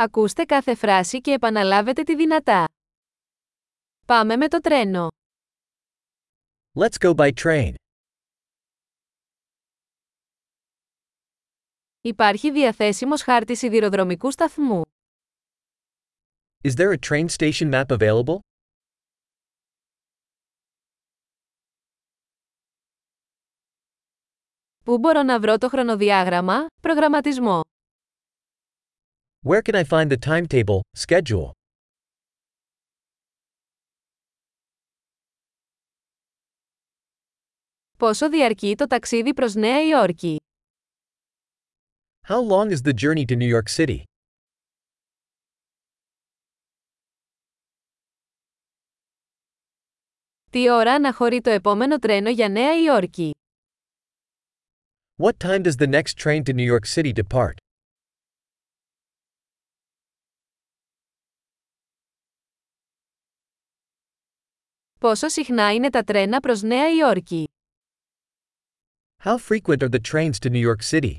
Ακούστε κάθε φράση και επαναλάβετε τη δυνατά. Πάμε με το τρένο. Let's go by train. Υπάρχει διαθέσιμος χάρτης σιδηροδρομικού σταθμού. Is there a train station map available? Πού μπορώ να βρω το χρονοδιάγραμμα, προγραμματισμό; Where can I find the timetable, schedule? Πόσο διαρκεί το ταξίδι προς Νέα Υόρκη. How long is the journey to New York City? Τι ώρα αναχωρεί το επόμενο τρένο για Νέα Υόρκη. What time does the next train to New York City depart? Πόσο συχνά είναι τα τρένα προς Νέα Υόρκη; How frequent are the trains to New York City?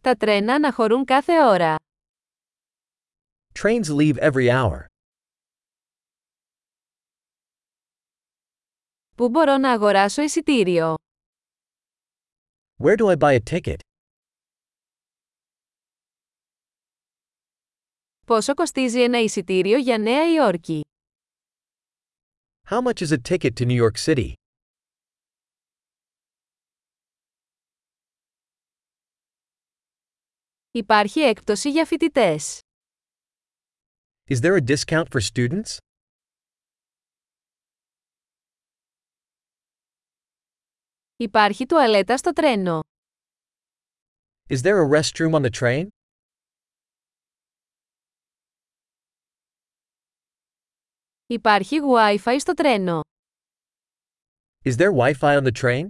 Τα τρένα αναχωρούν κάθε ώρα. Trains leave every hour. Πού μπορώ να αγοράσω εισιτήριο; Where do I buy a ticket? Πόσο κοστίζει ένα εισιτήριο για Νέα Υόρκη; How much is a ticket to New York City? Υπάρχει έκπτωση για φοιτητές. Is there a discount for students? Υπάρχει τουαλέτα στο τρένο. Is there a restroom on the train? Υπάρχει Wi-Fi στο τρένο. Is there Wi-Fi on the train?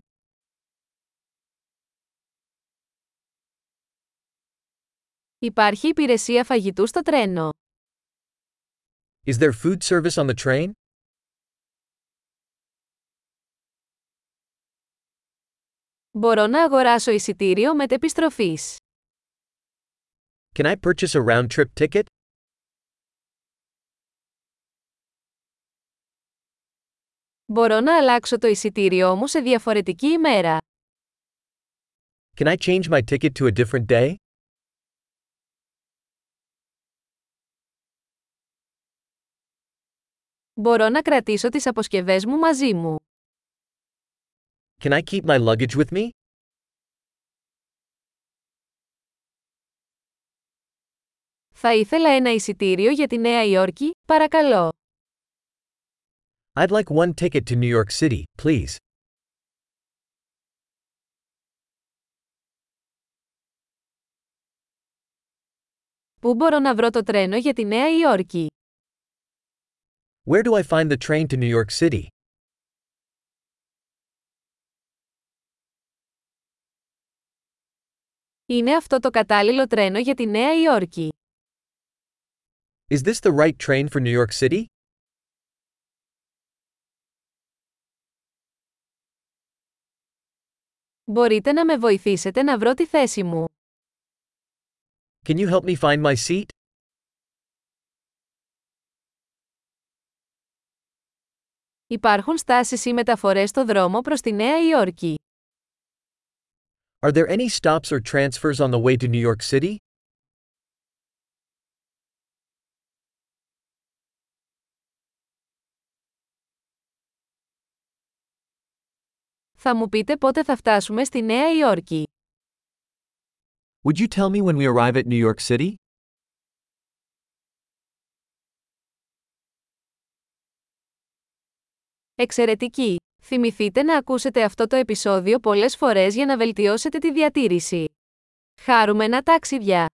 Υπάρχει υπηρεσία φαγητού στο τρένο. Is there food service on the train? Μπορώ να αγοράσω εισιτήριο μετεπιστροφής. Can I purchase a round trip ticket? Μπορώ να αλλάξω το εισιτήριό μου σε διαφορετική ημέρα. Can I change my ticket to a different day? Μπορώ να κρατήσω τις αποσκευές μου μαζί μου. Can I keep my luggage with me? Θα ήθελα ένα εισιτήριο για τη Νέα Υόρκη, παρακαλώ. I'd like one ticket to New York City, please. Πού μπορώ να βρω το τρένο για τη Νέα Υόρκη. Where do I find the train to New York City? Είναι αυτό το κατάλληλο τρένο για τη Νέα Υόρκη. Is this the right train for New York City? Μπορείτε να με βοηθήσετε να βρω τη θέση μου. Can you help me find my seat? Υπάρχουν στάσεις ή μεταφορές στο δρόμο προς τη Νέα Υόρκη. Are there any stops or transfers on the way to New York City? Θα μου πείτε πότε θα φτάσουμε στη Νέα Υόρκη. Would you tell me when we arrive at New York City? Εξαιρετική! Θυμηθείτε να ακούσετε αυτό το επεισόδιο πολλές φορές για να βελτιώσετε τη διατήρηση. Χάρουμενα ταξίδια!